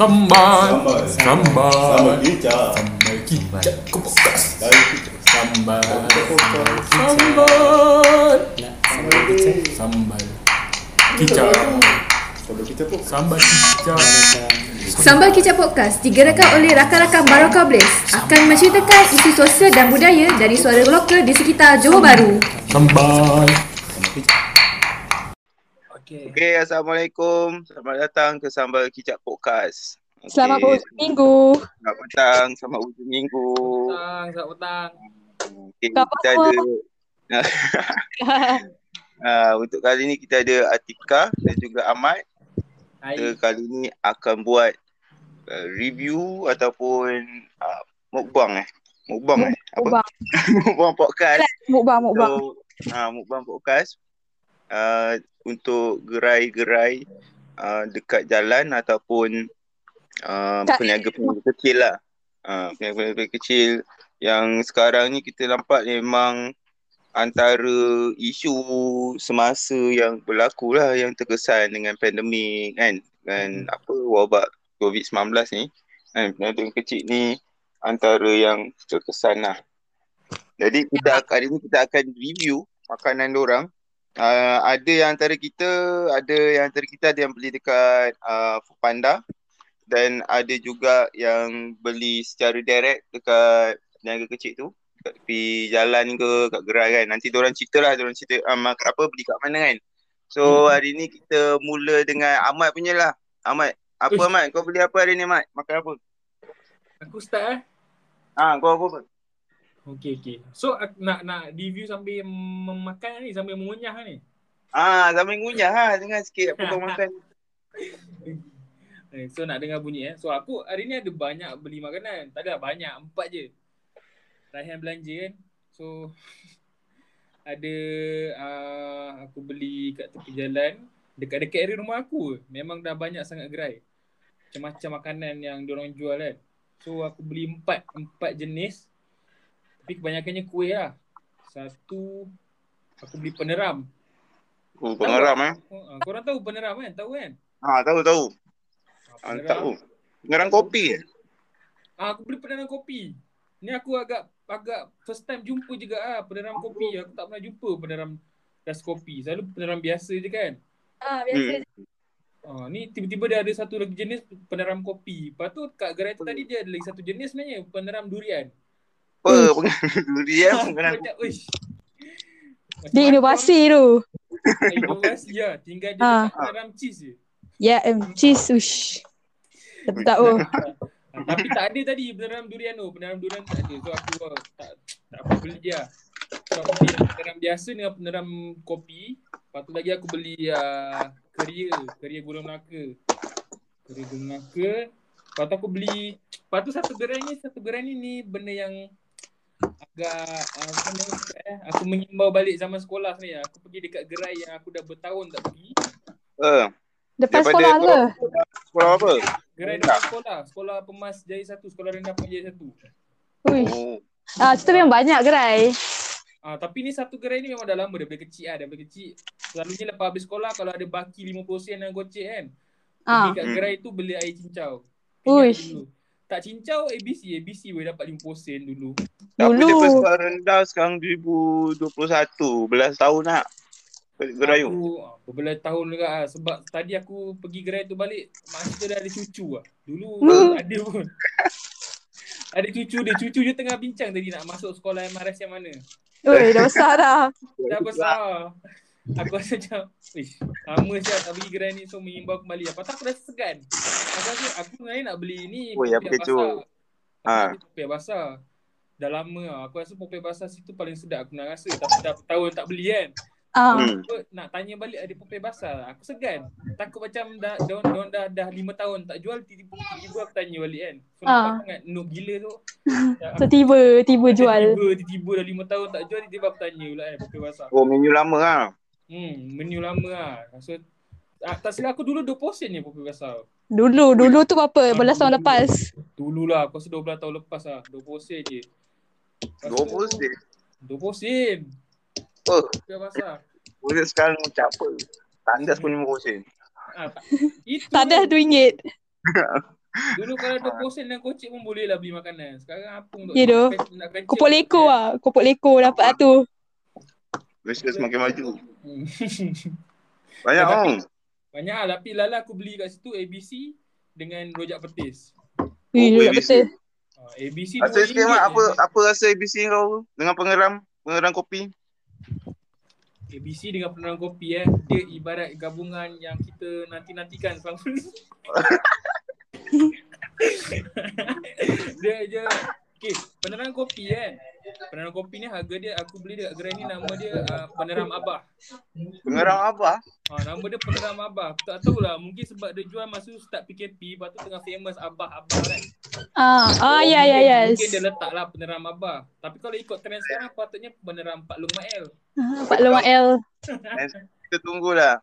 Sambal Sambal. Sambal Sambal kicap. Sambal kicap Kepokas kicap. Sambal. Sambal Sambal kicap. Sambal Kicap Sambal kicap. Sambal kicap Sambal Kicap Podcast digerakkan oleh rakan-rakan Barokah Blaze akan menceritakan isu sosial dan budaya dari suara lokal di sekitar Johor Bahru. Sambal Okay. Okay, Assalamualaikum. Selamat datang ke Sambal Kicap Podcast. Okay. Selamat berhujung minggu. Selamat petang, selamat hujung minggu. Petang, selamat petang. Okay, Kau kita apa? ada uh, untuk kali ni kita ada Atika dan juga Ahmad. Kita Hai. kali ni akan buat uh, review ataupun uh, mukbang eh. Mukbang eh. Apa? Mukbang. mukbang podcast. Mukbang, mukbang. So, uh, mukbang podcast uh, untuk gerai-gerai uh, dekat jalan ataupun uh, peniaga-peniaga kecil lah. Uh, peniaga-peniaga kecil yang sekarang ni kita nampak memang antara isu semasa yang berlaku lah yang terkesan dengan pandemik kan dengan apa wabak COVID-19 ni kan peniaga kecil ni antara yang terkesan lah. Jadi kita hari ni kita akan review makanan orang. Uh, ada yang antara kita, ada yang antara kita ada yang beli dekat uh, Foodpanda dan ada juga yang beli secara direct dekat peniaga kecil tu kat tepi jalan ke kat gerai kan. Nanti diorang cerita lah, diorang cerita um, apa beli kat mana kan. So hari ni kita mula dengan Ahmad punya lah. Ahmad, apa Uish. Ahmad? Kau beli apa hari ni Ahmad? Makan apa? Aku start eh. Ah, kau apa? apa? Okay, okay. So, nak nak review sambil memakan ni, sambil mengunyah ni. Ah, sambil ngunyah ha, dengar sikit apa kau makan. So, nak dengar bunyi eh. So, aku hari ni ada banyak beli makanan. Tak ada banyak, empat je. Raihan belanja kan. So, ada uh, aku beli kat tepi jalan. Dekat-dekat area rumah aku. Memang dah banyak sangat gerai. Macam-macam makanan yang diorang jual kan. So, aku beli empat. Empat jenis. Tapi kebanyakannya kuih lah. Satu, aku beli peneram. Oh, pengeram eh. Oh, ah, korang tahu peneram kan? Tahu kan? Ha, tahu tahu. Ah, Ah, tahu. Pengeram kopi eh. Ah, aku beli peneram kopi. Ni aku agak agak first time jumpa juga ah peneram kopi. Aku tak pernah jumpa peneram ras kopi. Selalu peneram biasa je kan. Ah, Hmm. Ah, ni tiba-tiba dia ada satu lagi jenis peneram kopi. Lepas tu kat gerai tu tadi dia ada lagi satu jenis sebenarnya peneram durian. Apa durian Macam uish. Dia inovasi tu. Macam inovasi ya. Tinggal dia letak peneram cheese je. Ya, um, cheese ush. Tak tahu. Ah, Tapi tak ada tadi peneram durian tu. Peneram durian tak ada. So aku oh, tak tak apa beli dia. So aku beli peneram biasa dengan peneram kopi. Lepas tu lagi aku beli uh, keria. Keria gula melaka. Keria gula melaka. Lepas tu aku beli. Lepas tu satu gerai ni, satu gerai ni ni benda yang agak uh, apa eh. Aku mengimbau balik zaman sekolah ni. Aku pergi dekat gerai yang aku dah bertahun tak pergi. Eh, Depan sekolah ke? sekolah apa? Gerai dekat sekolah. Sekolah Pemas Jaya 1. Sekolah rendah Pemas Jaya 1. Ui. Oh. Ah, kita memang banyak gerai. Ah, tapi ni satu gerai ni memang dah lama daripada kecil ah, daripada kecil. Selalunya lepas habis sekolah kalau ada baki 50 sen dan gocek kan. Pergi Ah. kat Hmm. gerai tu beli air cincau. Uish. Dulu. Tak cincau ABC, ABC boleh dapat 50 sen dulu. Tapi Dulu. daripada sekolah rendah sekarang 2021, belas tahun nak. Gerayu. Aku berbelas tahun juga ah, sebab tadi aku pergi gerai tu balik mak kita dah ada cucu ah. Dulu Hmm. ada pun. ada cucu dia, cucu dia tengah bincang tadi nak masuk sekolah MRS yang mana. Ui, dah besar dah. Dah besar. Aku rasa macam, ish, lama saya tak pergi gerai ni so mengimbau kembali. Lepas tu aku rasa segan. Aku rasa aku sebenarnya nak beli ni Oh, yang popiah kecoh. Ha. popiah basah. Dah lama lah. Aku rasa popiah basah situ paling sedap aku nak rasa. Tapi dah tahun tak beli kan. Ah. Hmm. Aku nak tanya balik ada popiah basah. Aku segan. Takut macam dah dah, dah, dah, dah lima tahun tak jual. Tiba-tiba tiba aku tanya balik kan. So Ah. nampak sangat noob gila tu. Tiba-tiba, tiba jual. Tiba, tiba dah lima tahun tak jual. Tiba-tiba aku tanya pula kan popiah basah. Oh, menu lama lah. Hmm, menu lama lah. So, ah, tak silap aku dulu 20 sen je popiah basah. Dulu, dulu tu berapa? Ah, Belas tahun dulu. lepas. Dulu lah, aku rasa 12 tahun lepas lah. 20 sen je. Lepas tu, 20 sen. 20 sen. Oh, boleh sekarang macam apa? Tandas pun 50 sen. Ah, itu Tak ada RM2. Dulu kalau 20 sen dan kocik pun boleh lah beli makanan. Sekarang apa untuk doh. nak? Kopok leko lah. Kopok leko dapat lah tu. Malaysia semakin maju. Hmm. Banyak Tapi- orang. Banyak lah. Tapi lala aku beli kat situ ABC dengan rojak petis. Wih, Oh, oh, ABC. betul. Ha, ABC Rasa RM2 sikit mak apa apa rasa ABC kau dengan pengeram pengeram kopi? ABC dengan penerangan kopi eh. Dia ibarat gabungan yang kita nanti-nantikan selama ni. dia je Okay, penerangan kopi kan. Penerangan kopi ni harga dia aku beli dekat gerai ni nama dia uh, peneram Abah. Pengeram apa? Ha, nama dia peneram Abah. Aku tak tahulah mungkin sebab dia jual masa start PKP lepas tu tengah famous Abah Abah kan. Ah, ah ya ya Mungkin- yes. Mungkin dia letak lah peneram Abah. Tapi kalau ikut trend sekarang patutnya peneram Pak Long Mael. Ah, Pak Lemak L. Kita tunggulah.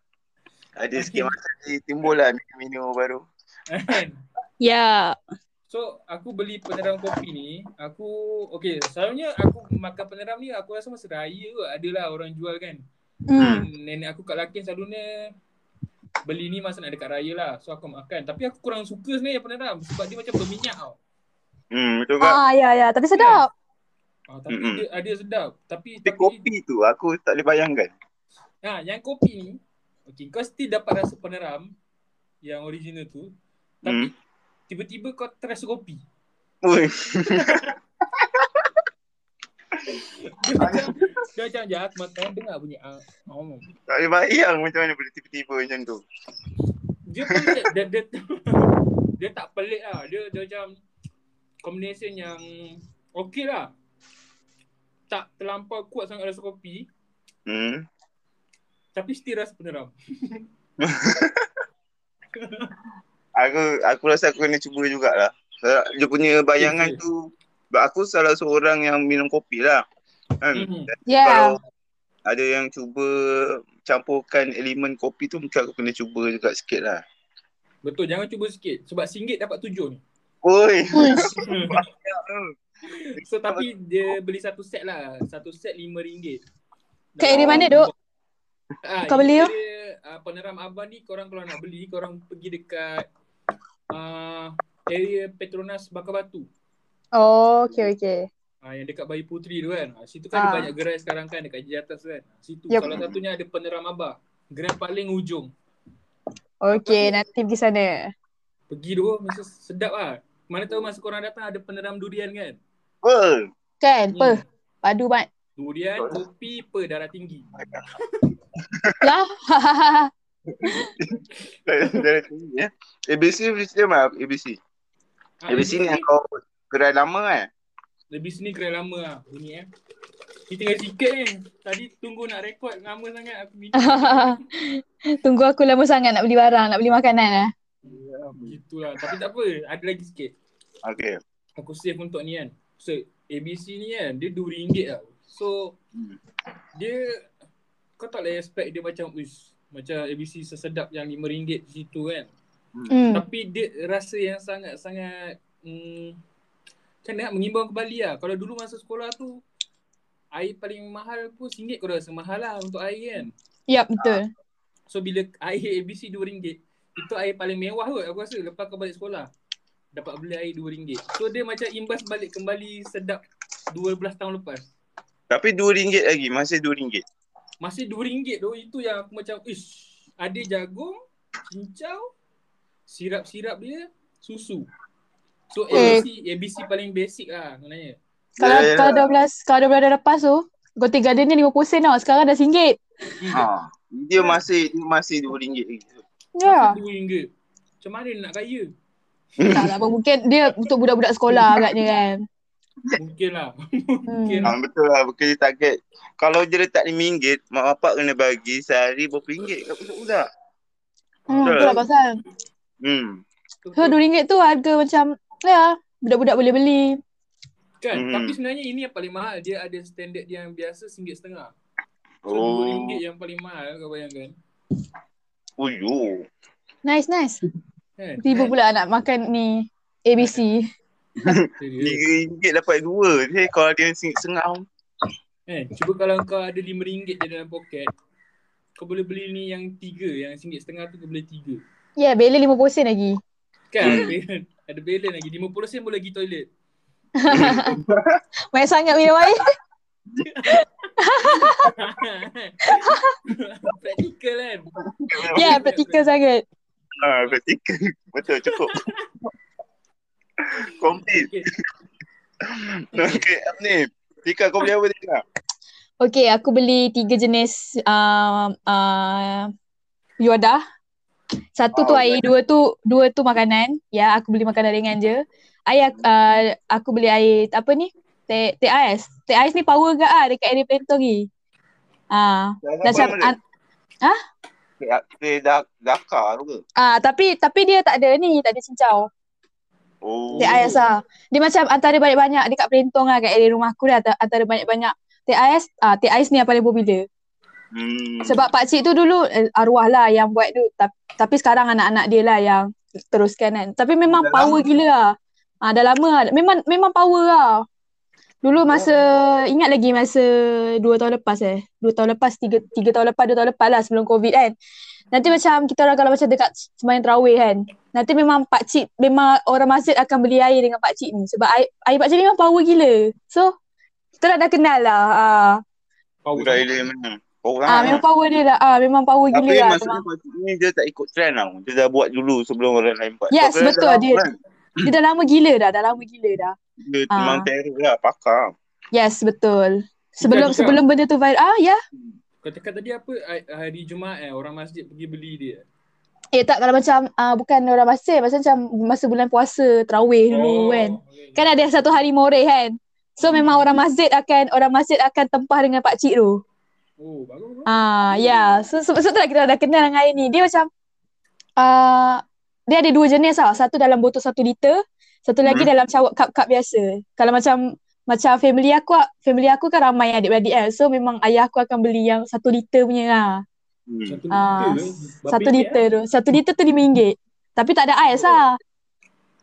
Ada sikit masa timbul lah minum baru. Kan? Ya. So aku beli peneram kopi ni Aku Okay selalunya aku makan peneram ni Aku rasa masa raya kot Adalah orang jual kan Hmm. Nenek aku kat Lakin selalunya Beli ni masa nak dekat raya lah So aku makan Tapi aku kurang suka sebenarnya peneram Sebab dia macam berminyak tau Hmm, betul tak? Ah ya ya, tapi sedap. ah, Tapi Mm-mm. dia ada sedap Tapi, Tapi tapi kopi tu aku tak boleh bayangkan. ha, Yang kopi ni Okay kau still dapat rasa peneram Yang original tu Tapi Tiba-tiba kau terasa kopi Ui, Dia macam Dia macam aku makan Dengar bunyi ah, oh. tak boleh bayang macam mana boleh tiba-tiba macam tu. dia pelik dia, dia, dia tak pelik lah dia, dia macam combination yang okey lah tak terlampau kuat sangat rasa kopi Hmm. tapi still rasa peneram Aku aku rasa aku kena cuba jugalah. Sebab Dia punya bayangan tu sebab aku salah seorang yang minum kopi lah. Kan? Mhm. Ya. Kalau ada yang cuba campurkan elemen kopi tu mungkin aku kena cuba juga sikit lah. betul jangan cuba sikit sebab RM1 dapat tujuh ni Oi. so tapi dia beli satu set lah satu set RM5 Kat area mana, Dok? Ah, Kau beli tu? uh, peneram abang ni korang kalau nak beli korang pergi dekat uh, area Petronas Bakar Batu Oh, okey okey. Ah yang dekat Bayi Putri tu kan. Ah, situ kan ada Ah. banyak gerai sekarang kan dekat Jaya Atas tu kan. Situ Yup. salah satunya ada peneram abah. Gerai paling ujung. Okey, nanti pergi sana. Pergi tu masa sedap ah. Mana tahu masa korang datang ada peneram durian kan. Apa? Kan? Hmm. Apa? Padu mat. Durian, kopi, pe darah tinggi. Lah. Dari tinggi ya. ABC cerita mana ABC? Ah, ABC ni yang kau gerai lama kan? Lebih sini gerai lama ah. Bunyi eh. Kita tinggal sikit ni. Tadi tunggu nak rekod lama sangat aku minta. Tunggu aku lama sangat nak beli barang, nak beli makanan lah. Begitulah. Tapi tak apa. Ada lagi sikit. Okay. Aku save untuk ni kan. So ABC ni kan dia RM2 tau. So Hmm. dia kau tak boleh expect dia macam uish macam ABC sesedap yang RM5 di situ kan. Hmm. Tapi dia rasa yang sangat-sangat hmm, macam mana nak mengimbau kembali lah. Kalau dulu masa sekolah tu air paling mahal pun RM1 kau rasa mahal lah untuk air kan. Yap, betul. So bila air ABC RM2 itu air paling mewah kot aku rasa lepas kau balik sekolah. Dapat beli air RM2. So dia macam imbas balik kembali sedap 12 tahun lepas. Tapi RM2 lagi, masih RM2. Masih RM2 tu itu yang aku macam ish ada jagung, cincau, sirap-sirap dia, susu. So Eh. ABC ABC paling basic lah sebenarnya. Kalau Ya, ya, kalau ya. 12 kalau 12 dah lepas tu, Goti Garden ni 50 sen tau. Sekarang dah RM1. Ha. Dia masih masih RM2 lagi. Ya. RM2. Macam mana nak kaya? Tak lah apa. Mungkin dia untuk budak-budak sekolah agaknya kan. Mungkin lah. Hmm. Mungkin. Ha, betul lah, bukan dia target. Kalau dia letak RM5, mak bapak kena bagi sehari berapa ringgit kat budak-budak. Hmm, Betul. lah pasal. Hmm. So RM2 tu harga macam ya, budak-budak boleh beli. Kan? Mhm. Tapi sebenarnya ini yang paling mahal. Dia ada standard yang biasa RM1.5. So Oh. RM2 yang paling mahal kau bayangkan. Oh, yo. Nice, nice. Kan? Tiba pula nak makan ni ABC. Serius. RM3 dapat dua. Dia kalau dia sengau. Eh, cuba kalau kau ada RM5 je dalam poket, kau boleh beli ni yang tiga, yang RM1.5 tu kau boleh tiga. Ya, yeah, beli 50 sen lagi. Kan? Ada balance lagi 50 sen boleh pergi toilet. Banyak sangat minum air. Praktikal kan. Ya, praktikal sangat. Ah, praktikal. Betul, cukup. Komplit. Okay. Okay, ni? Tika, kau beli apa Tika? Okay, aku beli tiga jenis uh, uh, Yoda. Satu tu Oh, air, dua tu dua tu makanan. Ya, aku beli makanan ringan je. Air uh, aku beli air apa ni? Teh teh ais. Teh ais ni power gak ah dekat area Pentong ni. Ah, macam an, Dia dah Dakar tu ke? ah tapi tapi dia tak ada ni, tak ada cincau. Oh. Teh ais lah. Dia macam antara banyak-banyak dekat Pelentong lah kat area rumah aku dia antara, banyak-banyak teh ais, ah teh ais ni yang paling popular. Hmm. Sebab pak cik tu dulu eh, arwah lah yang buat tu. Tapi, tapi sekarang anak-anak dia lah yang teruskan kan. Tapi memang Dah power lama. gila lah. Ah dah lama lah. Memang memang power lah. Dulu masa ingat lagi masa dua tahun lepas eh. Dua tahun lepas, tiga, tiga tahun lepas, dua tahun lepas lah sebelum COVID kan. Nanti macam kita orang kalau macam dekat sembahyang terawih kan. Nanti memang pak cik, memang orang masjid akan beli air dengan pak cik ni. Sebab air, air pak cik ni memang power gila. So, kita dah, dah kenal lah. Ah, Power Dah dia memang. Orang. ah memang power dia lah. Ah, memang power Tapi gila lah. maksudnya Pakcik ni dia tak ikut trend tau. Dia dah buat dulu sebelum orang lain buat. Yes, dia betul. dah lama Dia- kan. Dia dah lama gila dah, dah lama gila dah. Dia Ah. memang terror lah, pakar. Yes, betul. Sebelum Bukan, sebelum benda tu viral. Ah, ya. Kau cakap tadi apa hari- Jumaat eh orang masjid pergi beli dia. Eh tak kalau macam uh, bukan orang masjid, macam macam masa bulan puasa, tarawih dulu kan. okay. Kan ada satu hari more kan. So memang orang masjid akan orang masjid akan tempah dengan pak cik tu. Oh, bagus. Ah, ya. Yeah. So sebab so, tu lah kita dah kenal dengan air ni. Dia macam uh, dia ada dua jenis tau. Satu dalam botol satu liter, satu lagi Hmm. dalam cawak cup-cup biasa. Kalau macam macam family aku family aku kan ramai adik-beradik kan. So memang ayah aku akan beli yang satu liter punya lah. Hmm. Satu Ah, liter. Satu ringgit, liter tu. Satu liter tu RM5. Tapi tak ada ais lah. eh?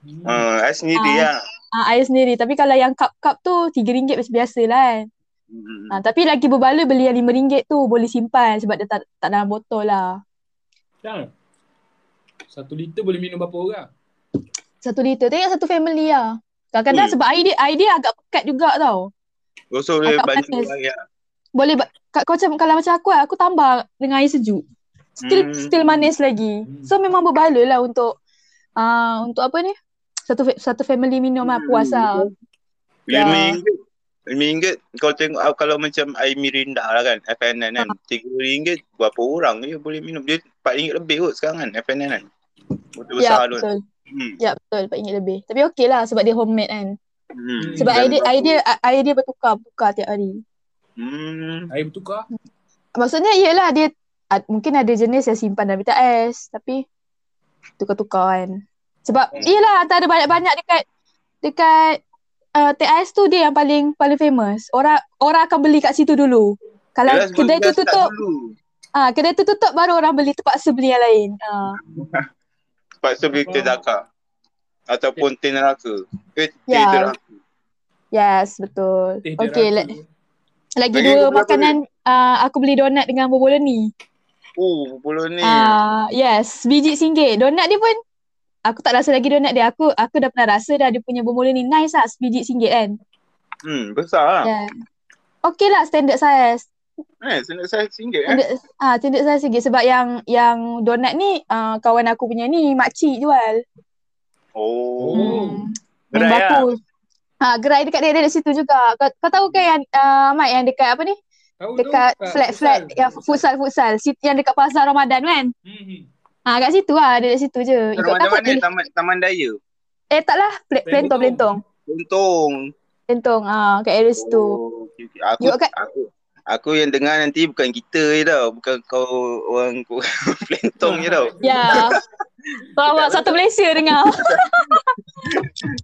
Hmm. Ah, I sendiri Ah. lah. Ah, air sendiri. Tapi kalau yang cup-cup tu RM3 macam biasa lah kan. Hmm. Ah, tapi lagi berbala beli yang RM5 tu boleh simpan sebab dia tak, tak dalam botol lah. Dah. Satu liter boleh minum berapa orang? Satu liter. Tengok satu family lah. Kadang-kadang Hmm. sebab air dia, air dia agak pekat juga tau. Also dia Agak banyak panas. orang yang Boleh, kau macam, kalau macam aku lah, aku tambah dengan air sejuk. Still, Hmm. still manis lagi. Hmm. So memang berbala lah untuk, uh, untuk apa ni? Satu satu family minum lah, puas lah. Ya. lima ringgit. Lima ringgit kau tengok ah, kalau macam air mirinda lah kan, FNN kan. Tiga ringgit berapa orang je boleh minum. Dia empat ringgit lebih kot sekarang kan, FNN kan. Betul Ya, besar tu. Hmm. Ya, betul. RM4 lebih. Tapi okey lah sebab dia homemade kan. Hmm. Sebab Dan air dia, berapa- air dia, air dia bertukar, bertukar tiap hari. Hmm. Air bertukar. Maksudnya iyalah dia ad, mungkin ada jenis yang simpan dalam BTS tapi tukar-tukar kan. Sebab Hmm. iyalah antara banyak-banyak dekat dekat uh, TIS tu dia yang paling paling famous. Orang orang akan beli kat situ dulu. Kalau sebab kedai tu tutup, ah kedai tu tutup baru orang beli terpaksa beli yang lain. Ah. Paksa beli teh Dhaka. Ataupun teh neraka. Eh, teh Ya. neraka. Yes, betul. Teh deraka. la- lagi Lagi dua makanan uh, aku beli donat dengan boboloni. Oh, bulu ni. Ah, yes, biji singgit. Donat dia pun aku tak rasa lagi donat dia. Aku aku dah pernah rasa dah dia punya bomola ni nice lah sebiji singgit kan. Hmm, besar lah. Yeah. Okay lah standard size. Eh, senang saya singgit eh. Ah, standard size sikit sebab yang yang donat ni uh, kawan aku punya ni makcik jual. Oh. Hmm. Yang Gerai lah. Ha, gerai dekat dia dekat situ juga. Kau, kau tahu kan yang uh, Mat yang dekat apa ni? Tahu Dekat flat-flat yang futsal futsal. Sit yang dekat pasar Ramadan kan? Hmm, hmm. Ha, kat situ lah. Dia dekat situ je. Ikut takut mana dia. taman taman daya. Eh taklah. Pl- Plentong, plentong. Untung. Plentong. Ah, kat area situ. Oh, okay, okay. Aku, Yuk, kat- aku aku yang dengar nanti bukan kita je tau. Bukan kau orang kau plentong je tau. Ya. Kau awak satu Malaysia dengar.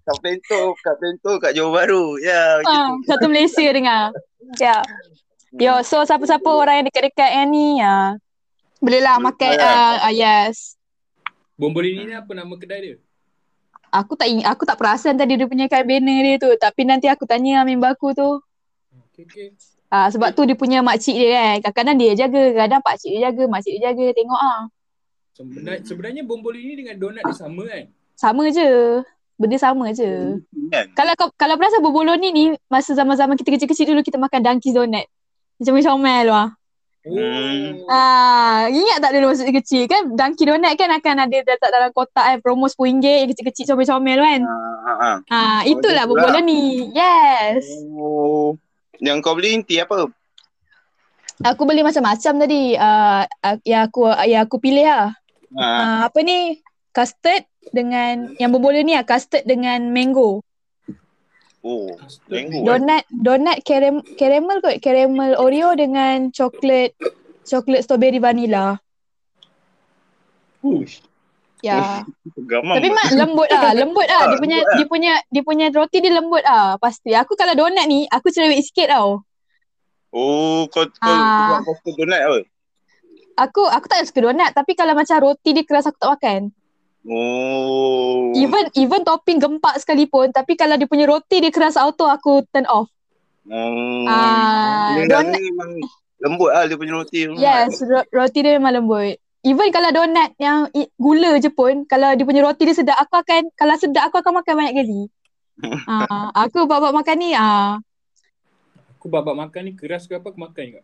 Kat plentong, kat plentong kat Johor Bahru. Ya, Ah, gitu. satu Malaysia dengar. Ya. Yo, so siapa-siapa orang yang dekat-dekat yang ni, ya. Bolehlah makan, uh, uh, yes. Bombolini ni apa nama kedai dia? Aku tak ing- aku tak perasan tadi dia punya kat banner dia tu. Tapi nanti aku tanya member aku tu. Okay, okay. Ah, sebab tu dia punya makcik dia kan. Kadang-kadang dia jaga, kadang pakcik dia jaga, makcik dia jaga. Tengok ah. Sebenarnya, sebenarnya bombolini dengan donat dia sama kan? Sama je. Benda sama je. Kan? Kalau kau kalau perasan berboloni ni masa zaman-zaman kita kecil-kecil dulu kita makan Dunkin Donut. Macam comel lah. Hmm. Ah, ingat tak dulu masa kecil kan Dunkin Donut kan akan ada letak dalam kotak kan promo RM10 yang kecil-kecil comel-comel kan. Ha, ha. Ah, itulah betul lah. berboloni. Yes. Oh. Yang kau beli inti apa? Aku beli macam-macam tadi. Uh, yang aku yang aku pilih lah. Ha. Uh, apa ni? Custard dengan yang berbola ni lah. Custard dengan mango. Oh, mango. eh? Donut donut caram, caramel kot. Caramel Oreo dengan coklat coklat strawberry vanilla. Uish. Ya. Gamam. Tapi mak lembut ah, lembut ah. Dia Ah, punya lembut lah. dia punya dia punya roti dia lembut ah. Pasti. Aku kalau donut ni aku cerewet sikit tau. Oh, kau kau Ah. kau suka donat apa? Aku aku tak suka donut tapi kalau macam roti dia keras aku tak makan. Oh. Even even topping gempak sekalipun tapi kalau dia punya roti dia keras auto aku turn off. Oh. Ah, Dia ni memang lembut lah dia punya roti. Yes, ro- roti dia memang lembut. Even kalau donat yang i- gula je pun, kalau dia punya roti dia sedap, aku akan, kalau sedap aku akan makan banyak kali. Ah, aku bawa makan ni, ah, Aku babak makan ni keras ke apa aku makan juga.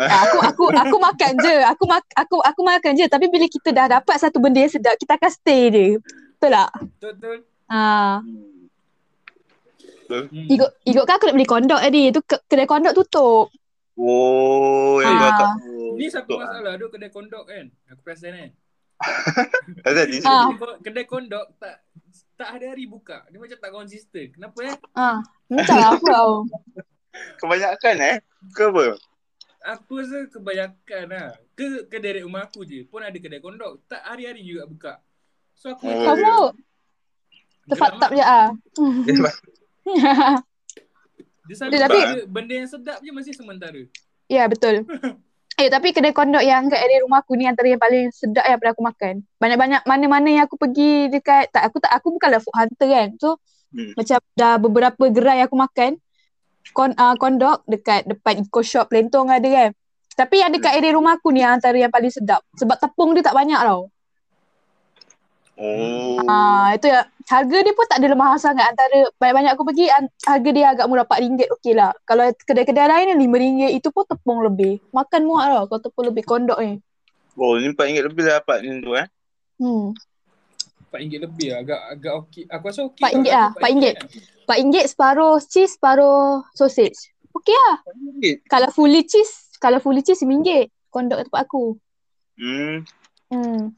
ah, aku aku aku makan je. Aku mak, aku aku makan je. Tapi bila kita dah dapat satu benda yang sedap, kita akan stay je. Betul tak? Betul-betul. Ah, Hmm. Hmm. ikut ikut kan aku nak beli kondok tadi. Tu ke, kedai kondok tutup. Oh, yang Ah. kakak. Ni satu lah. masalah tu kedai kondok kan. Aku perasan kan. Asal di Ah. Kedai ko- Kedai kondok tak tak hari-hari buka. Dia macam tak konsisten. Kenapa eh? Ah, macam apa tau. kebanyakan eh. Ke apa? Aku rasa kebanyakan lah. Ke kedai dekat rumah aku je pun ada kedai kondok. Tak hari-hari juga buka. So aku Oh. Kamu terfaktap je ah. Dia selalu Dia tapi- benda, yang sedap je masih sementara. Ya betul. Eh tapi kedai kondok yang kat area rumah aku ni antara yang paling sedap yang pernah aku makan. Banyak-banyak mana-mana yang aku pergi dekat tak aku tak aku bukanlah food hunter kan. So Hmm. macam dah beberapa gerai aku makan kon uh, kondok dekat depan eco shop Lentong ada kan. Tapi yang dekat area rumah aku ni yang antara yang paling sedap sebab tepung dia tak banyak tau. Oh. Ah itu ya harga dia pun tak ada mahal sangat antara banyak-banyak aku pergi harga dia agak murah RM4 okey lah. Kalau kedai-kedai lain ni RM5 itu pun tepung lebih. Makan muak tau kalau tepung lebih kondok ni. Oh, ni RM4 lebih lah dapat ni tu eh. Hmm. RM4 lebih lah. Agak agak okey. Aku rasa okey. RM4 tau. lah, Aku RM4. lah. RM4 separuh cheese, separuh sausage. Okey lah. RM4. Kalau fully cheese, kalau fully cheese RM5 kondok tempat aku. Hmm. Hmm.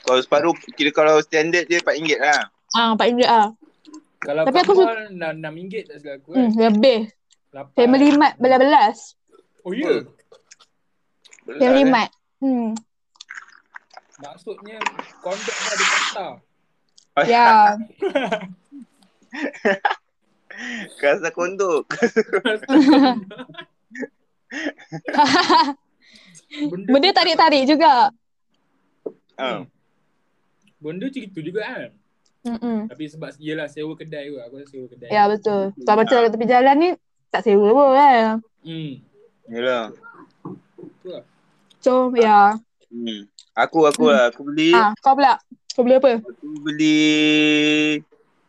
Kalau separuh kira kalau standard dia RM4 lah. Ah, RM4 lah. Kalau Tapi aku mall RM6 tak silap aku kan. Hmm, lebih. Lapan. Family Mart belas-belas. Oh ya. Belas, Family eh. Mart. Hmm. Maksudnya kondok tu ada kasta. Ya. Kasa kondok. Benda tarik-tarik juga. Ha. Benda macam itu juga kan. Hmm. Tapi sebab yelah sewa kedai kot. Aku rasa sewa kedai. Ya betul. Kalau macam kat tepi jalan ni tak sewa pun kan. Hmm. Yalah. So ya. Hmm. Aku aku lah aku beli Ah, kau pula. Kau beli apa? aku beli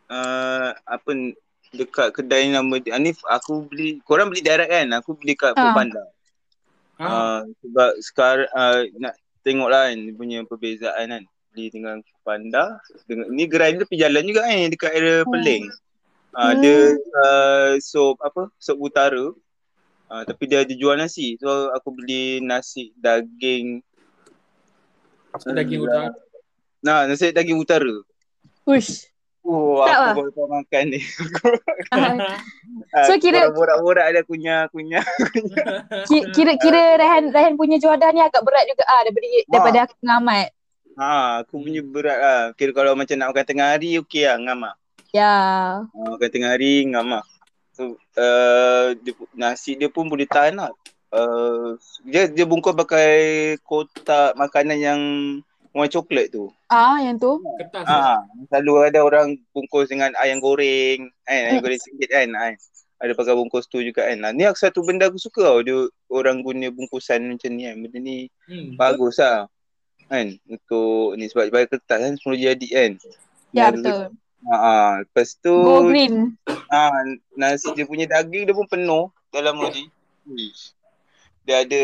uh, apa dekat kedai nama dia- Anif aku beli korang beli direct kan aku beli kat Ah. Foodpanda. Ha. Uh, sebab sekarang uh, nak tengok lah kan dia punya perbezaan kan beli dengan Foodpanda dengan ni gerai ni tepi jalan juga kan dekat area Hmm. Peling. Uh, Dia uh, sop apa sop utara uh, tapi dia ada jual nasi so aku beli nasi daging Daging utara. Nah, nasi daging utara. Uish. Oh, Sedap aku lah. baru makan ni. Ah, So, kira- borak-borak ada kunyah kunyah. Ki- Kira-kira Rehan Rehan punya juadah ni agak berat juga ah daripada daripada aku dengan Ahmad. Ha, aku punya berat lah. Kira kalau macam nak makan tengah hari okey lah ngam lah. Ya. Ha, makan tengah hari ngam lah. So, uh, dia, nasi dia pun boleh tahan lah. Uh, dia dia bungkus pakai kotak makanan yang warna coklat tu. Ah yang tu. Kertas lah. Ha, selalu ada orang bungkus dengan ayam goreng, kan? Ayam goreng sikit kan. kan? Ada pakai bungkus tu juga kan. Nah, ni aku satu benda aku suka tau. Dia orang guna bungkusan macam ni kan. Benda ni Hmm. bagus lah. Kan? Untuk ni sebab bayar kertas kan semua jadi kan. Ya Ni betul. Ha, ah, lepas tu Go green. ah nasi dia punya daging dia pun penuh dalam. Uish. Dia ada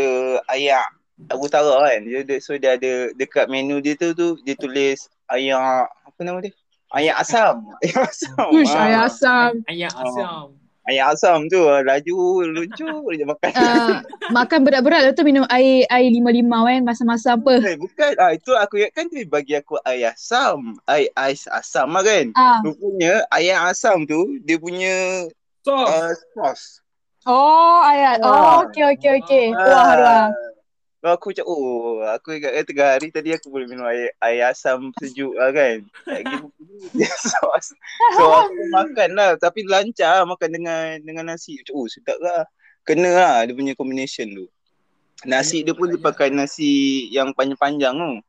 ayak Abu Tara kan. Dia, dia so dia ada dekat menu dia tu tu dia tulis ayak apa nama dia? Ayak asam. Ayak asam. Ush, Ah, ayam asam. Ayak asam. Ayak asam tu ah, laju lucu dia makan. Uh, makan berat-berat lepas tu minum air air lima-lima kan masa-masa apa. Eh, bukan. Ah, itu aku ingatkan dia bagi aku air asam. Air ais asam lah kan. Ah. Rupanya air asam tu dia punya Sos. uh, sauce. Oh, ayat. Oh, okey okey okey. Wah, Ah. wah. Lepas aku macam, oh, aku ingat kan tengah hari tadi aku boleh minum air, air asam sejuk lah kan. Sos. So aku makan lah. Tapi lancar lah makan dengan dengan nasi. Macam, oh sedap lah. Kena lah dia punya combination tu. Nasi dia pun dia pakai nasi yang panjang-panjang tu.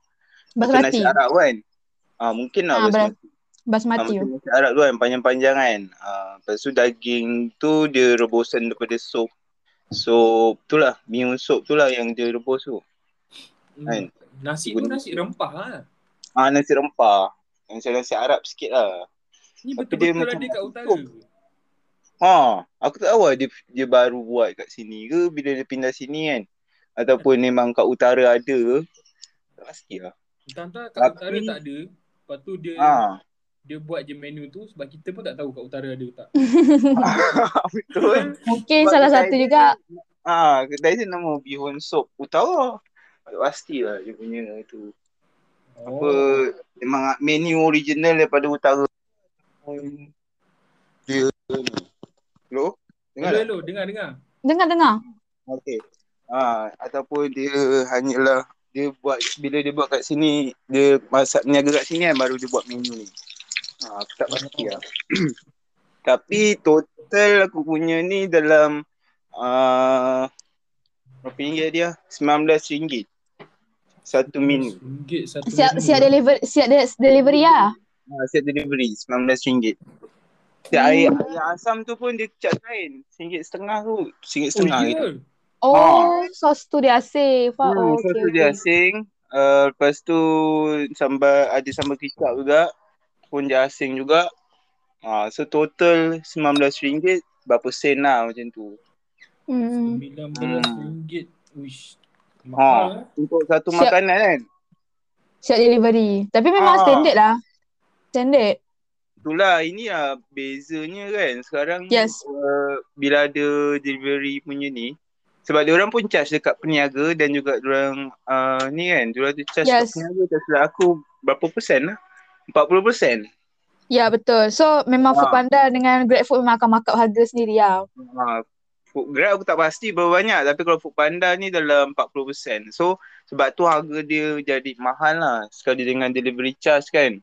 Basmati. nasi Arab kan. Ah, mungkin lah Ah, basmati. Ah, Basmati. macam nasi Arab tu kan panjang-panjang kan. Ah, lepas tu daging tu dia rebusan daripada sup. So itulah mie sup tu lah yang dia rebus tu. Kan? Nasi tu nasi rempah lah. Ah nasi rempah. Macam nasi Arab sikit lah. Ni Tapi dia betul-betul macam ada kat utara. sup. Ha, aku tak tahu lah dia dia baru buat kat sini ke bila dia pindah sini kan. Ataupun memang kat utara ada ke. Tak pasti lah. Entah-entah kat Tapi- utara tak ada. Lepas tu dia Ha. Dia buat je menu tu sebab kita pun tak tahu kat utara ada ke tak. Betul. Mungkin Sebab salah satu juga. Ah, kedai dia nama Bihun Sop Utara. Tak pasti lah dia punya tu. Apa memang menu original daripada utara. Dia. Hello? Dengar Hello, tak? hello, dengar dengar. Dengar-dengar. Okey. Ah, ataupun dia hanyalah dia buat bila dia buat kat sini dia masak niaga kat sini kan baru dia buat menu ni. Ah, aku tak pasti lah. Tapi total aku punya ni dalam uh, berapa ringgit dia? RM19 satu menu. Ringgit satu Siap menu. siap deliver siap de- delivery lah. Ha, set delivery RM19. Set Hmm. air, air asam tu pun dia cat lain. RM1 setengah tu. RM1 Oh, setengah ya. gitu. Oh, sos tu dia asing. Faham. Hmm, Oh, so okey. tu dia okey. asing. Uh, lepas tu sambal ada sambal kicap juga. Pun dia asing juga. Ha, so total RM19 berapa sen lah macam tu. Hmm. RM19. Uish. Ha, Mahal eh. untuk satu Siap. makanan kan. Siap delivery. Tapi memang Ah. standard lah. Standard. Itulah ini lah bezanya kan. Sekarang Yes. uh, bila ada delivery punya ni sebab dia orang pun charge dekat peniaga dan juga dia orang uh, ni kan, dia orang charge Yes. dekat peniaga tak silap aku berapa persen lah? 40 persen. Ya betul. So memang Ah. Foodpanda dengan GrabFood memang akan markup harga sendiri lah. Ha, Food Grab aku tak pasti berapa banyak tapi kalau Food Panda ni dalam 40%. So sebab tu harga dia jadi mahal lah sekali dengan delivery charge kan.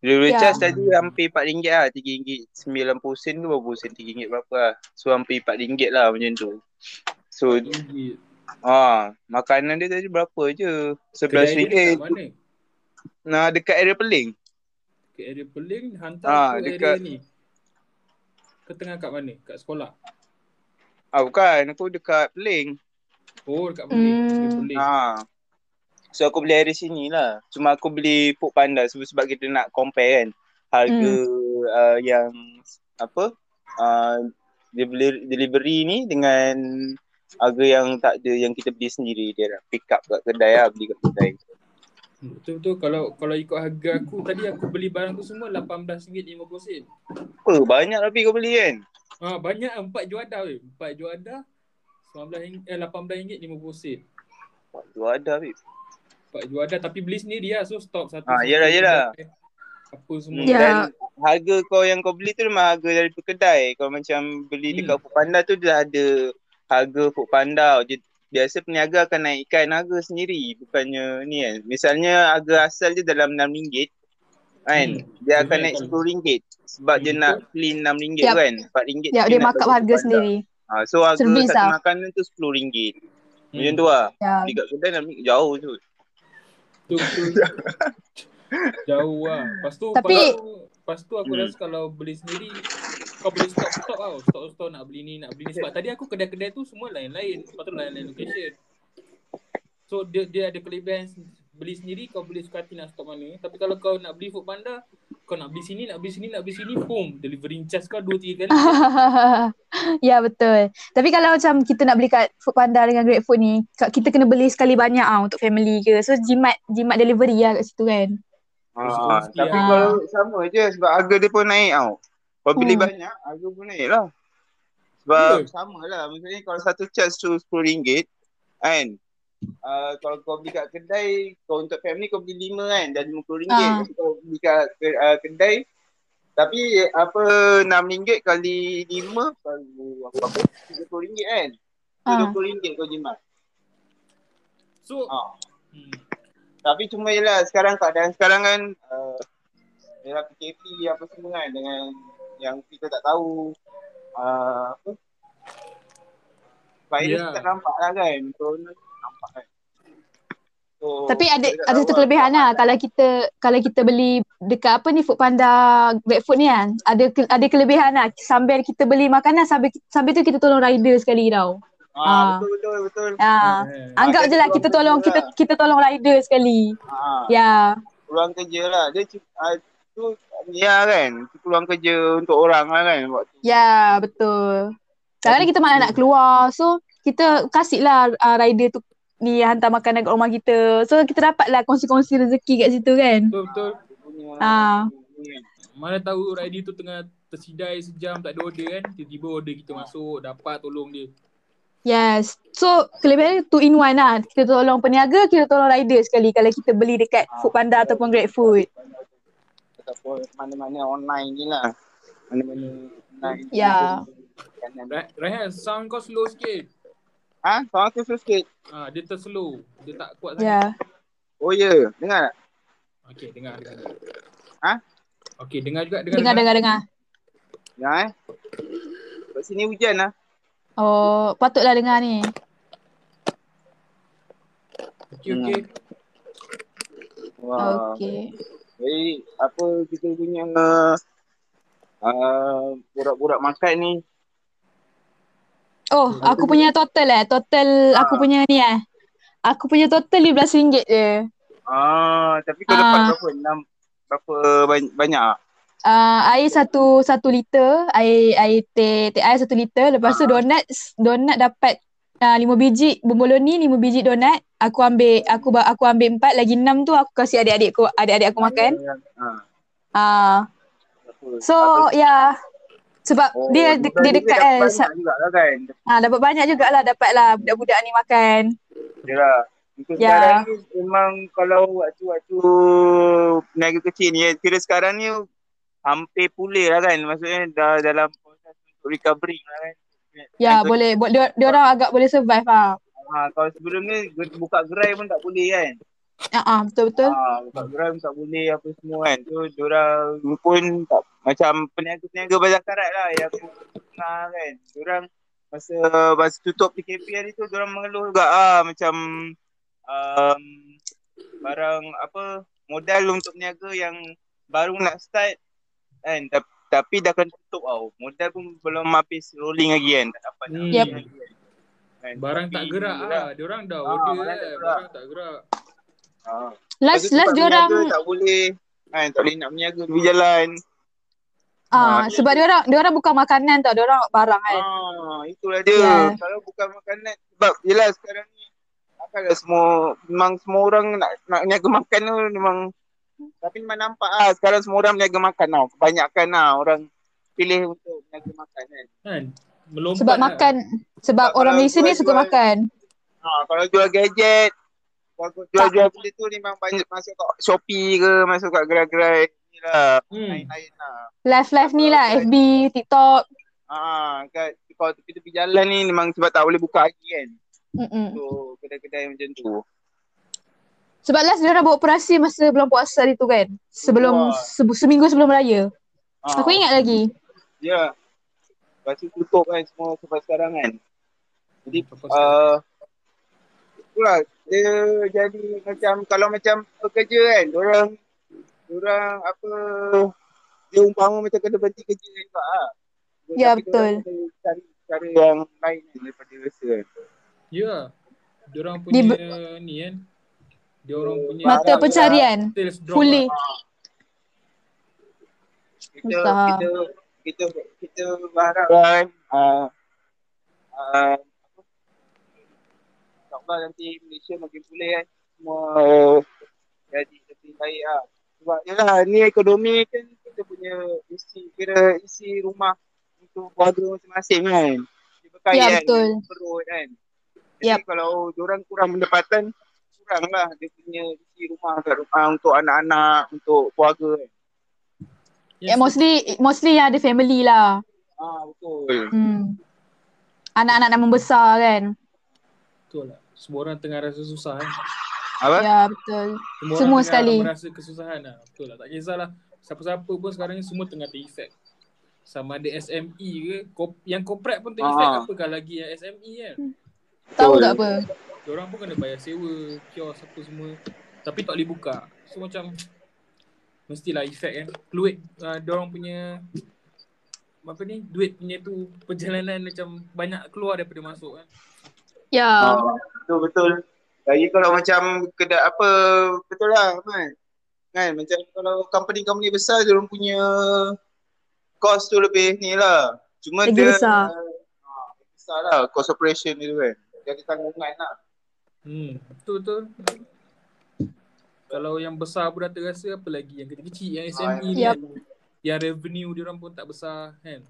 Delivery Ya. charge tadi hampir RM4 lah. RM3.90 sen ke berapa sen? RM3 berapa lah. So hampir RM4 lah macam tu. So ha, makanan dia tadi berapa je? Kedai dia dekat RM11. mana? Nah dekat area Peling. Ke area Peling hantar Ah, ke dekat- area ni. Ke tengah kat mana? Kat sekolah. Ah bukan, aku dekat Peling. Oh dekat Peling. Hmm. Area Peling. Ha. So aku beli dari sini lah. Cuma aku beli Food Panda sebab, sebab kita nak compare kan. Harga uh, yang apa? Uh, delivery, delivery ni dengan harga yang tak ada yang kita beli sendiri dia dah pick up kat kedai lah beli kat kedai. Betul-betul kalau kalau ikut harga aku tadi aku beli barang tu semua RM18.50. Apa banyak tapi kau beli kan? Ah banyak ah, empat juadah weh. Empat juadah RM19 eh RM18.50. Tu ada Habib. Empat juadah tapi beli sendiri lah so stok satu. Ah, satu yalah, yalah. Apa semua. Ya. Dan harga kau yang kau beli tu memang harga dari kedai. Kalau macam beli Hmm. dekat Food Panda tu dia ada harga Food Panda. Dia, biasa peniaga akan naikkan harga sendiri. Bukannya ni kan. Misalnya harga asal dia dalam RM6 kan. Hmm. Dia akan Betul. naik RM10 sebab dia Hmm, nak clean RM6 Yap. kan. RM4 Ya, dia markup harga sendiri. Ha, so harga Servis satu lah. makanan tu RM10. Hmm. Macam tu lah. Ya. Beli kat kedai RM6 jauh tu. Betul. Jauh lah. Lepas tu Tapi- kalau, lepas tu aku Hmm. rasa kalau beli sendiri kau boleh stok-stok tau. Stok-stok nak beli ni, nak beli ni. Sebab tadi aku kedai-kedai tu semua lain-lain. Lepas tu lain-lain location. So dia dia ada kelebihan beli sendiri kau boleh suka hati nak stop mana. Tapi kalau kau nak beli food panda, kau nak beli sini, nak beli sini, nak beli sini, boom, delivery charge kau 2 3 kali. ya betul. Tapi kalau macam kita nak beli kat Food Panda dengan GrabFood ni, ka- kita kena beli sekali banyak ah untuk family ke. So jimat jimat delivery lah kat situ kan. Ha, Kongsi-kongsi tapi lah. kalau sama je sebab harga dia pun naik tau. Kalau beli Hmm. banyak, harga pun naik lah. Sebab Ya. sama lah. Misalnya kalau satu charge tu RM10 kan. Uh, kalau kau beli kat kedai, kau untuk family kau beli lima kan dah RM50. Ah. Tapi kau beli kat uh, kedai tapi apa RM6 kali 5 kali apa apa RM30 kan. Tu Ah. RM20 kau jimat. So, Ha. hmm. Tapi cuma yelah sekarang keadaan sekarang kan uh, Yalah PKP apa semua kan dengan yang kita tak tahu uh, apa Virus Ya. tak nampak lah kan Corona nampak kan so, Tapi ada kita ada satu kelebihan lah kalau kita kalau kita beli dekat apa ni Food Panda GrabFood ni kan. Ada ke- ada kelebihan lah sambil kita beli makanan sambil sambil tu kita tolong rider sekali tau. ah, Ah. Betul betul betul Ah, Eh, anggap jadi je lah kita tolong kita lah. kita tolong rider sekali. ah, Ya. Peluang kerja lah Dia uh, tu Ya kan peluang kerja untuk orang lah kan waktu Ya, betul. Kadang-kadang kita malah nak keluar. So, kita kasih lah uh, rider tu ni hantar makanan kat rumah kita. So, kita dapat lah kongsi-kongsi rezeki kat situ kan. betul-betul. punya Ah. Mana tahu rider tu tengah tersidai sejam tak ada order kan. Tiba-tiba order kita masuk, dapat tolong dia. Yes. So, kelebihan two in one lah. Kita tolong peniaga, kita tolong rider sekali kalau kita beli dekat Foodpanda ataupun GrabFood. Ataupun mana-mana online ni lah. Mana-mana online. Ya. Ra- Raihan, sound kau slow sikit. Ha? Sound aku susah sikit. Ah, dia terslow. Dia tak kuat sangat. Ya. Oh ya, yeah. dengar tak? Okey, dengar, dengar. Ha? Okey, dengar juga, dengar. Dengar, dengar, dengar. Dengar eh. Kat sini hujan lah. Oh, patutlah dengar ni. Okey, okey. Wah. Okay. Jadi apa kita punya uh, borak-borak makan ni. Oh, aku punya total eh. Total aku Ah. punya ni eh. Aku punya total RM15 je. Ah, tapi kau Ah. dapat berapa? Enam berapa banyak, banyak? Uh, air satu satu liter, air air teh teh air satu liter. Lepas tu Ah. donat donat dapat uh, lima biji bomboloni, lima biji donat. Aku ambil aku aku ambil empat lagi enam tu aku kasih adik-adik aku adik-adik aku makan. Ha. Ah, Apa? so ya yeah. sebab Oh, dia de- dia dekat dapat banyak jugalah kan. Ah, dapat banyak jugalah dapat lah budak-budak ni makan. Yalah. Untuk Ya. sekarang ni memang kalau waktu-waktu peniaga kecil ni, kira sekarang ni hampir pulih lah kan. Maksudnya dah dalam proses untuk recovery lah kan. Ya, Peniaga- boleh bo- dia, dia orang agak boleh survive ah. Ha, kalau sebelum ni buka gerai pun tak boleh kan. Ah, ah, betul betul. Ha, buka gerai pun tak boleh apa semua kan. Tu diorang pun tak, macam peniaga-peniaga bazar karat lah yang aku kenal kan. Diorang masa masa tutup PKP hari tu diorang mengeluh juga ah macam um, barang apa modal untuk peniaga yang baru nak start kan tapi, tapi dah kena tutup tau. Modal pun belum habis rolling lagi kan. Tak dapat Hmm. Yep. lagi kan. Kan, Barang tak gerak diorang- ah. Dia orang dah Ah, order barang tak eh. gerak. Barang tak gerak. Ha. Last Lepas last tempat dia orang berniaga tak boleh kan tak boleh nak berniaga pergi jalan. ah Ah, sebab dia orang dia orang bukan makanan tau, dia orang barang kan. Ah, itulah dia. Ya. Kalau bukan makanan sebab yelah sekarang ni takkanlah semua memang semua orang nak nak niaga makan tu memang tapi memang nampak ah sekarang semua orang niaga makan tau. Kebanyakan lah orang pilih untuk niaga makan kan. Kan? Melompat Sebab lah. makan sebab Sebab orang Malaysia ni suka makan. Ha, kalau jual gadget kalau jual-jual benda tu memang banyak masuk kat Shopee ke masuk kat gerai-gerai ni lah. Hmm. Lain-lain lah. Live live ni lah FB, TikTok. Ah, kat kalau tepi-tepi jalan ni memang sebab tak boleh buka lagi kan. Mm-mm. So kedai-kedai macam tu. Sebab last dia orang buat operasi masa bulan puasa hari tu kan. Sebelum Wah. se- seminggu sebelum raya. Ah, Aku ingat lagi. Ya. Lepas tu tutup kan semua sampai sekarang kan. Jadi uh, itulah dia jadi macam kalau macam pekerja kan orang orang apa dia umpama macam kena berhenti kerja juga lah. Ya, Tapi betul. diorang Cari cara yang lain kan daripada rasa kan. Ya. Dia orang Di punya ni kan. Dia orang punya Mata pencarian. Fully. lah. kita kita kita kita berharap kan uh, uh, InsyaAllah nanti Malaysia makin pulih kan semua jadi lebih baik lah sebab yelah ni ekonomi kan kita punya isi kira isi rumah untuk keluarga masing-masing kan dia berkait Ya, kan betul. perut kan jadi Yap. kalau orang kurang pendapatan kurang lah dia punya isi rumah kat rumah untuk anak-anak untuk keluarga kan Ya, mostly mostly yang ada family lah. ah betul Hmm. Anak-anak nak membesar kan. Betul lah. Semua orang tengah rasa susah kan. apa Ya, betul. Semua, Semua orang sekali. tengah merasa kesusahan lah. Betul lah. Tak kisahlah. Siapa-siapa pun sekarang ni semua tengah terefek. Sama ada SME ke. Kop, yang corporate pun terefek. Ah. Apakah lagi yang SME kan. Tahu tak apa. Diorang pun kena bayar sewa, kios apa semua. Tapi tak boleh buka. So macam mestilah efek kan. Fluid uh, diorang punya apa ni duit punya tu perjalanan macam banyak keluar daripada masuk kan. Ya. Ah, betul betul. Lagi kalau macam kedai apa betul lah kan. Kan macam kalau company-company besar dia orang punya cost tu lebih ni lah. Cuma Lagi dia besar. Ah, besar lah cost operation dia tu kan. Dia ada tanggungan lah. Hmm, betul betul. Kalau yang besar pun dah terasa apa lagi yang kecil-kecil yang SME ni Yap. kan. Yang revenue dia orang pun tak besar kan.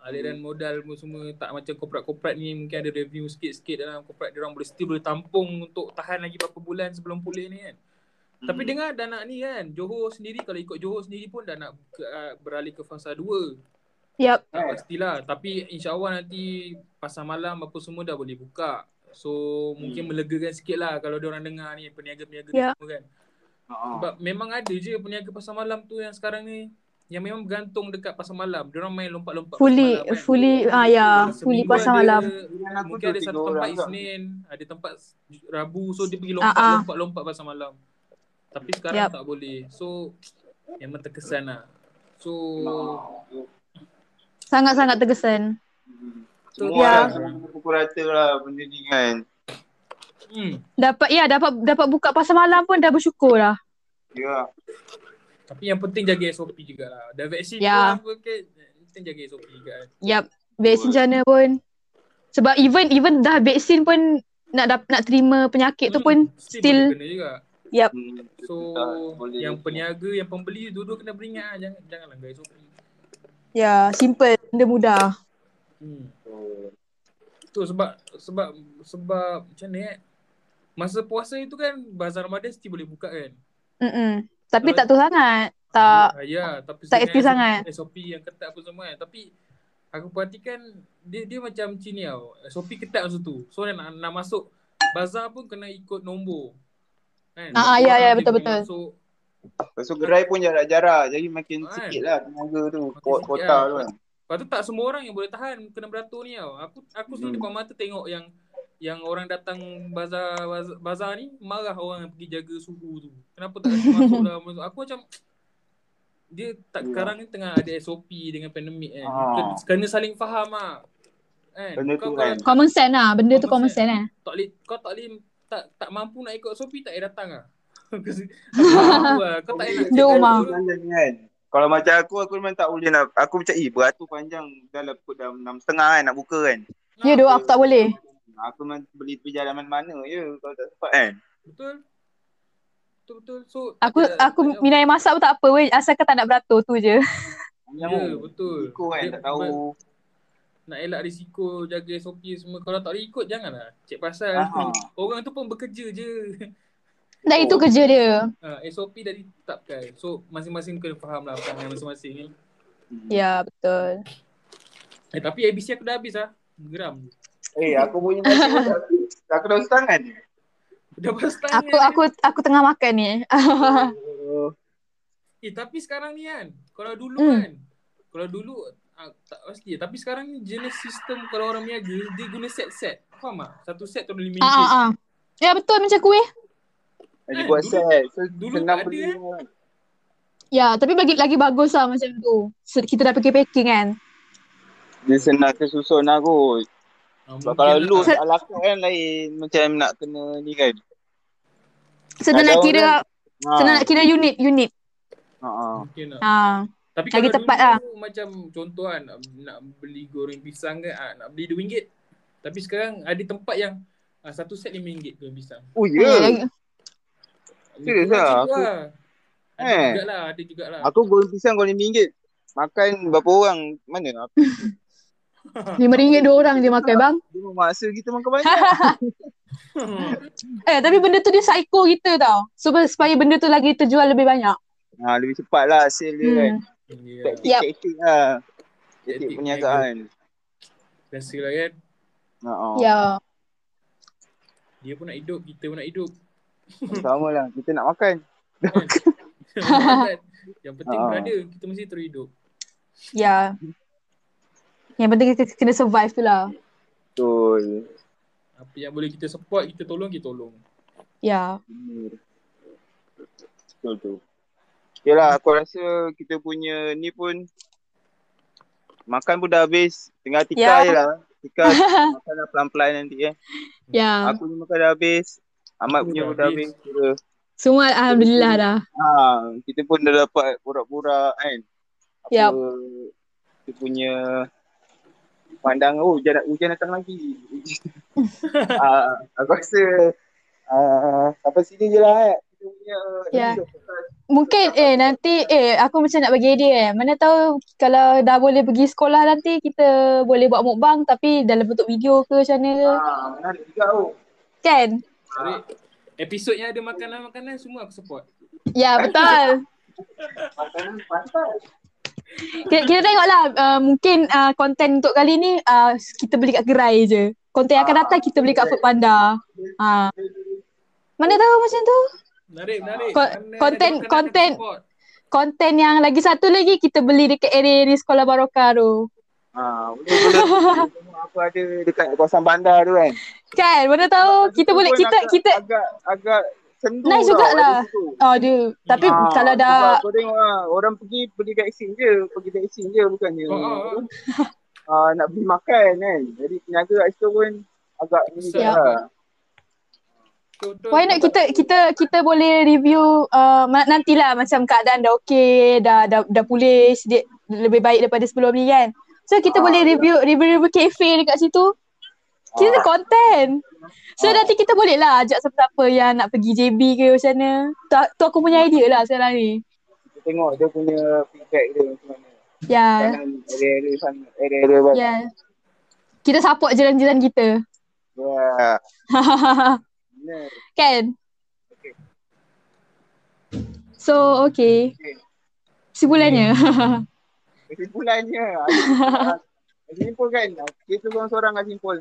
Aliran modal pun semua tak macam korporat-korporat ni mungkin ada revenue sikit-sikit dalam korporat dia orang boleh still boleh tampung untuk tahan lagi berapa bulan sebelum pulih ni kan. Hmm. Tapi dengar dah nak ni kan, Johor sendiri kalau ikut Johor sendiri pun dah nak ke, uh, beralih ke fasa 2. Yap. Tak pastilah Tapi insyaAllah nanti Pasar malam apa semua dah boleh buka So mungkin Hmm. melegakan sikit lah Kalau orang dengar ni Peniaga-peniaga Ya. ni semua kan Ah. Sebab memang ada je Peniaga pasar malam tu Yang sekarang ni Yang memang bergantung dekat pasar malam Diorang main lompat-lompat Fully pasar malam kan fully ah ya, fully Seminggu pasar ada- malam. Mungkin ada satu tempat orang? Isnin Ada tempat Rabu So dia pergi Ah, ah. lompat-lompat pasar malam Tapi sekarang Yap. tak boleh So Memang terkesan lah So Sangat-sangat terkesan. Semua Ya. orang pukul rata lah benda ni kan. hmm, Dapat ya dapat dapat buka pasar malam pun dah bersyukur lah. Ya. Tapi yang penting jaga SOP juga lah. Dah vaksin Ya. tu apa ke, penting jaga SOP juga kan. Yap. Vaksin macam mana pun. Sebab even even dah vaksin pun nak dap, nak terima penyakit tu pun Hmm, still boleh kena juga. yap. Hmm, So yang peniaga, yang pembeli dua-dua kena beringat lah. Jangan, jangan langgar SOP. Ya, simple, benda mudah. Hmm. Tu sebab sebab sebab macam ni eh. Masa puasa itu kan bazar Ramadan mesti boleh buka kan. Mm Tapi Kalau- tak tu sangat. Tak Ah, ya, tapi tak aktif sangat. SOP yang ketat apa semua kan. Tapi aku perhatikan dia dia macam macam ni tau. SOP ketat masa tu. So nak, nak masuk bazar pun kena ikut nombor. Kan? Ah, ah, ya, ya, betul, betul. Masuk, Lepas tu gerai pun jarak-jarak. Jadi makin Kan? sikit lah tenaga tu. Makin Kota lah. tu kan. Lepas tu tak semua orang yang boleh tahan kena beratur ni tau. Aku aku sendiri Hmm. depan mata tengok yang yang orang datang bazar bazar, bazar ni marah orang yang pergi jaga suhu tu. Kenapa tak kasi masuk masuk. Aku macam dia tak Ya. sekarang ni tengah ada SOP dengan pandemik kan. Ah. Kena, saling faham ah. Kan? Benda kau, tu kau kan. common sense lah. Benda tu Common common sense lah. tak boleh kau tak boleh tak tak mampu nak ikut SOP tak payah datang ah. Lah. Kau tak payah nak Dia rumah. Kalau macam aku, aku memang tak boleh nak. Aku macam, eh beratur panjang. Dah lah pukul dah enam setengah kan nak buka kan. Ya doh aku tak boleh. Aku memang beli perjalanan mana-mana je kalau tak sempat kan. Betul. Betul betul. So Aku tak aku tak minat air masak pun tak apa weh. Asalkan tak nak beratur tu je. Ya, tu. betul. Ikut kan, Dia- tak tahu. nak elak risiko jaga SOP semua kalau tak boleh ikut janganlah cek pasal Aha. orang tu pun bekerja je Dah itu kerja dia. ha, SOP dah ditetapkan so masing-masing kena faham lah perangai masing-masing ni Ya betul. eh, tapi ABC aku dah habis lah geram Eh, aku punya habis. Aku dah tangan je. dah pas tanya Aku aku aku tengah makan ni. Oh. eh tapi sekarang ni kan kalau dulu Hmm. kan kalau dulu ah, tak pasti tapi sekarang ni jenis sistem kalau orang niaga dia guna set-set faham tak satu set tu ada lima Ah ah ah. Ya betul macam kuih. Dia Kan, buat set. So, dulu senang tak ada, beli. eh. Ya, tapi bagi lagi bagus lah macam tu. Se- Kita dah pakai packing kan. Dia senang tersusun lah kot. Ah, Sebab kalau lah. load ala carte kan lain. Macam nak kena ni kan. Senang nak kira Ha. senang nak kira unit unit. Ha. ha. Mungkin lah. Ha. Tapi Lagi kalau tepat dulu lah. macam contoh kan nak, nak beli goreng pisang kan ah, nak beli RM2. Tapi sekarang ada tempat yang ah, satu set RM5 goreng pisang. Oh Ya. ya. Serius lah, aku- lah. Ada Eh. jugalah, ada jugalah. Aku goreng pisang goreng RM5. Makan berapa orang? Mana? Aku Lima ringgit dua orang je makan bang. dia memaksa kita makan banyak. Eh tapi benda tu dia psycho kita tau. Supaya, supaya benda tu lagi terjual lebih banyak. ha, lebih cepat lah hasil dia kan. Hmm. Ya, Taktik-taktik lah. Taktik perniagaan. biasalah kan. Ya. Dia pun nak hidup, kita pun nak hidup. Sama lah. Kita nak makan. Kan? Yang penting Ah. berada, kita mesti terus hidup. Ya. Yang penting kita kena survive tu lah. Betul. Apa yang boleh kita support, kita tolong, kita tolong. Ya. Betul. Betul tu. Okay lah, aku rasa kita punya ni pun makan pun dah habis. Tinggal tika Ya. je lah. Tika makan dah pelan-pelan nanti eh. Ya. Aku ni makan dah habis. Ahmad Aku punya habis. habis. Kira. Semua Alhamdulillah dah. Ha, kita pun dah dapat borak-borak kan. Apa Yup. kita punya pandangan oh hujan, hujan datang lagi. uh, aku rasa uh, sampai sini je lah eh. Kita punya Ya. episode. Mungkin eh nanti eh aku macam nak bagi idea eh. Mana tahu kalau dah boleh pergi sekolah nanti kita boleh buat mukbang tapi dalam bentuk video ke macam mana ke. Ah, menarik juga tu. Kan? Episod yang ada makanan-makanan semua aku support. Ya betul. Makanan pantas. Kita, kita tengoklah uh, mungkin uh, konten untuk kali ni uh, kita beli kat gerai je. Konten yang akan datang kita beli kat Food Panda. Ha. Mana tahu macam tu? Menarik, menarik. Ko- konten- konten. Konten yang lagi satu lagi kita beli dekat area di Sekolah Baroka tu. Ha, boleh. Apa ada dekat kawasan bandar tu kan. Kan? Mana tahu kita Itu boleh pun kita agak, kita agak agak cenderung Nice jugalah. ada situ. Oh dia tapi Ah, kalau sebab dah kau tengok lah, orang pergi beli vaksin je, pergi vaksin je bukannya Oh, oh. ah, nak beli makan kan. Jadi peniaga kat situ pun agak ni Besar je lah. Why not kita kita kita boleh review uh, nantilah macam keadaan dah okey, dah dah dah pulih sedikit lebih baik daripada sebelum ni kan. So kita Ah, boleh review review review kafe dekat situ. Kita ada content. So Ah. nanti kita boleh lah ajak siapa-siapa yang nak pergi JB ke macam mana. Tu, tu aku punya idea lah sekarang ni. Kita tengok dia punya feedback dia macam mana. Ya. Kanan area-area sana, area-area mana. Ya. Kita support jiran-jiran kita. Ya. Benar. kan? So okay. Okay. Kesimpulannya. Kesimpulannya. ada- Simpul kan. Kita seorang-seorang nak simpul.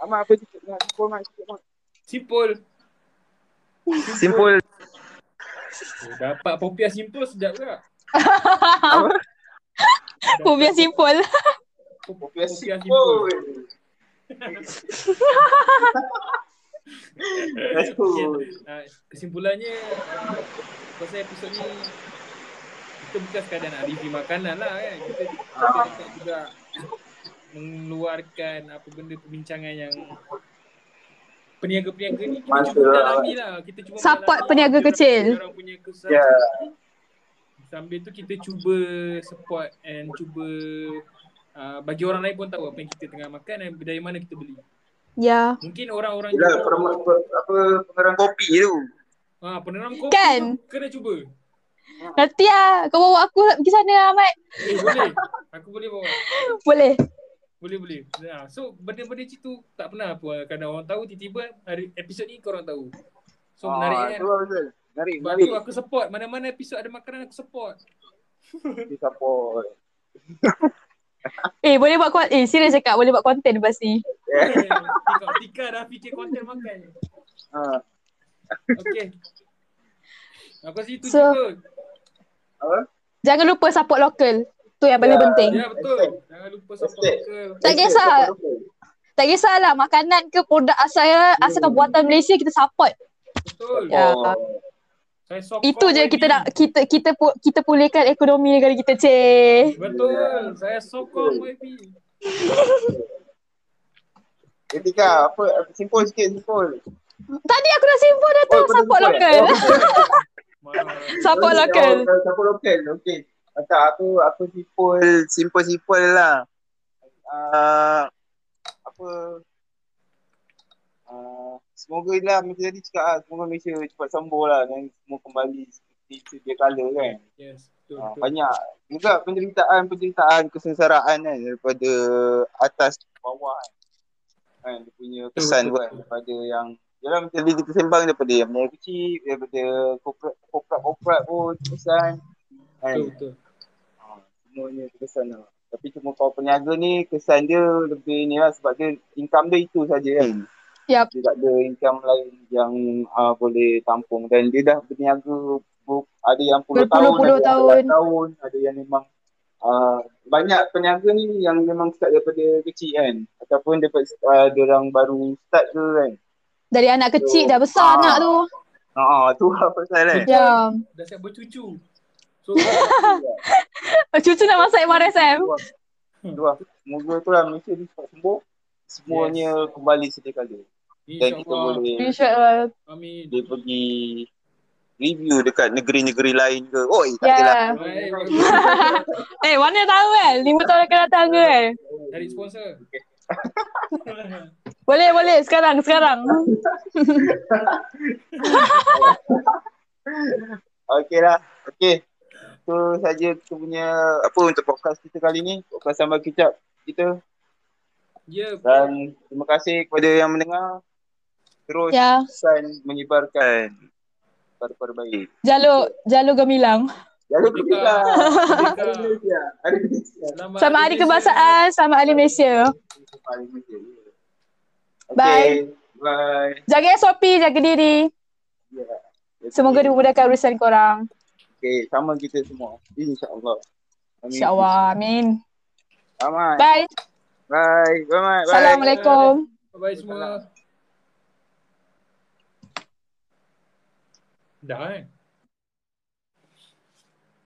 Amat apa sikit nak simpul mak sikit mak. Simpul. Simpul. Oh, dapat popiah simpul sedap juga. Fobia simple. Popiah Popiah simpul. Okay, uh, kesimpulannya uh, pasal episod ni kita bukan sekadar nak review makanan lah kan. Kita, kita dapat juga mengeluarkan apa benda perbincangan yang peniaga-peniaga ni kita cuba lah. dalami lah. Kita cuba Support peniaga kecil. Orang punya kesan. Ya. Sambil tu kita cuba support and cuba uh, bagi orang lain pun tahu apa yang kita tengah makan dan dari mana kita beli. Ya. Mungkin orang-orang Yelah, perem- per- apa pengerang kopi tu. Ha, peneram kopi Kan? tu kena cuba. Nanti lah kau bawa aku pergi sana Ahmad. Eh boleh. Aku boleh bawa. Boleh. Boleh boleh. Ha, so benda-benda macam tu tak pernah apa kadang orang tahu tiba-tiba hari episod ni korang tahu. So menarik Ah, kan. lah betul. Menarik, Sebab menarik. tu aku support. Mana-mana episod ada makanan aku support. Kita support. Eh boleh buat konten. Eh serius cakap boleh buat konten lepas ni. Tika, Tika dah fikir konten makan. Ha. Okay. Aku rasa itu So- so, je. Apa? Jangan lupa support lokal. Tu yang paling Ya. penting. Ya betul. Jangan lupa support local. Tak kisah. Tak kisahlah makanan ke produk asal asalkan buatan Malaysia kita support. Betul. Ya. Oh. Saya sokong Itu je kita nak kita kita kita pulihkan ekonomi negara kita, ceh. Betul. Saya sokong YB. Ketika apa simpul sikit simpul. Tadi aku dah simpul dah tu. Oh, Support simpul, lokal. eh? Support lokal. Oh, Support lokal. Okey. Tak, aku aku simpul simple-simple lah. Uh, apa uh, semoga lah macam tadi cakap lah, semoga Malaysia cepat sembuh lah dan semua kembali seperti sedia kala kan. Yes, betul, Uh, betul. banyak juga penderitaan-penderitaan kesengsaraan kan daripada atas ke bawah kan. Kan dia punya kesan betul, kan betul. daripada yang Yalah macam tadi kita sembang daripada yang menengah kecil, daripada korporat-korporat pun kesan. Kan? Betul, betul. Ha, semuanya kesan lah. Tapi cuma kau peniaga ni kesan dia lebih ni lah sebab dia income dia itu saja kan. Yup. Dia tak ada income lain yang uh, boleh tampung dan dia dah berniaga ber, ada yang puluh tahun, Berpuluh-puluh ada yang tahun. belasan tahun, ada yang memang uh, banyak peniaga ni yang memang start daripada kecil kan ataupun daripada uh, orang baru start ke kan. Dari anak kecil dah besar Ah. anak tu. Ha uh, tu lah pasal kan. Ya. Dah siap bercucu. So, Cucu nak masuk MRSM. Tu lah. Semoga tu lah Malaysia ni cepat sembuh. Semuanya kembali sedia kala. Dan kita boleh InsyaAllah. Amin. dia pergi review dekat negeri-negeri lain ke. Oh, eh, tak. Baik, bagus. Eh, mana tahu kan? Lima tahun akan datang ke kan? Cari sponsor. Boleh, boleh. Sekarang, sekarang. Okey lah. Okey. Itu saja kita punya apa untuk podcast kita kali ni. Podcast sambal kicap kita. Ya, Dan terima kasih kepada yang mendengar. Terus Ya. pesan menyebarkan perkara baik. Jalur, jalur gemilang. Merdeka. pergi lah. Merdeka. Hari Malaysia. Hari Malaysia. Hari. Kebangsaan, Hari Malaysia. Hari Malaysia. Okay. Bye. Bye. Jaga SOP, jaga diri. Ya. Semoga dimudahkan urusan korang. Okay, sama kita semua. InsyaAllah. Amin. InsyaAllah. Amin. Aman. Bye. Bye. Bye. Bye. Assalamualaikum. Bye semua. Dah eh.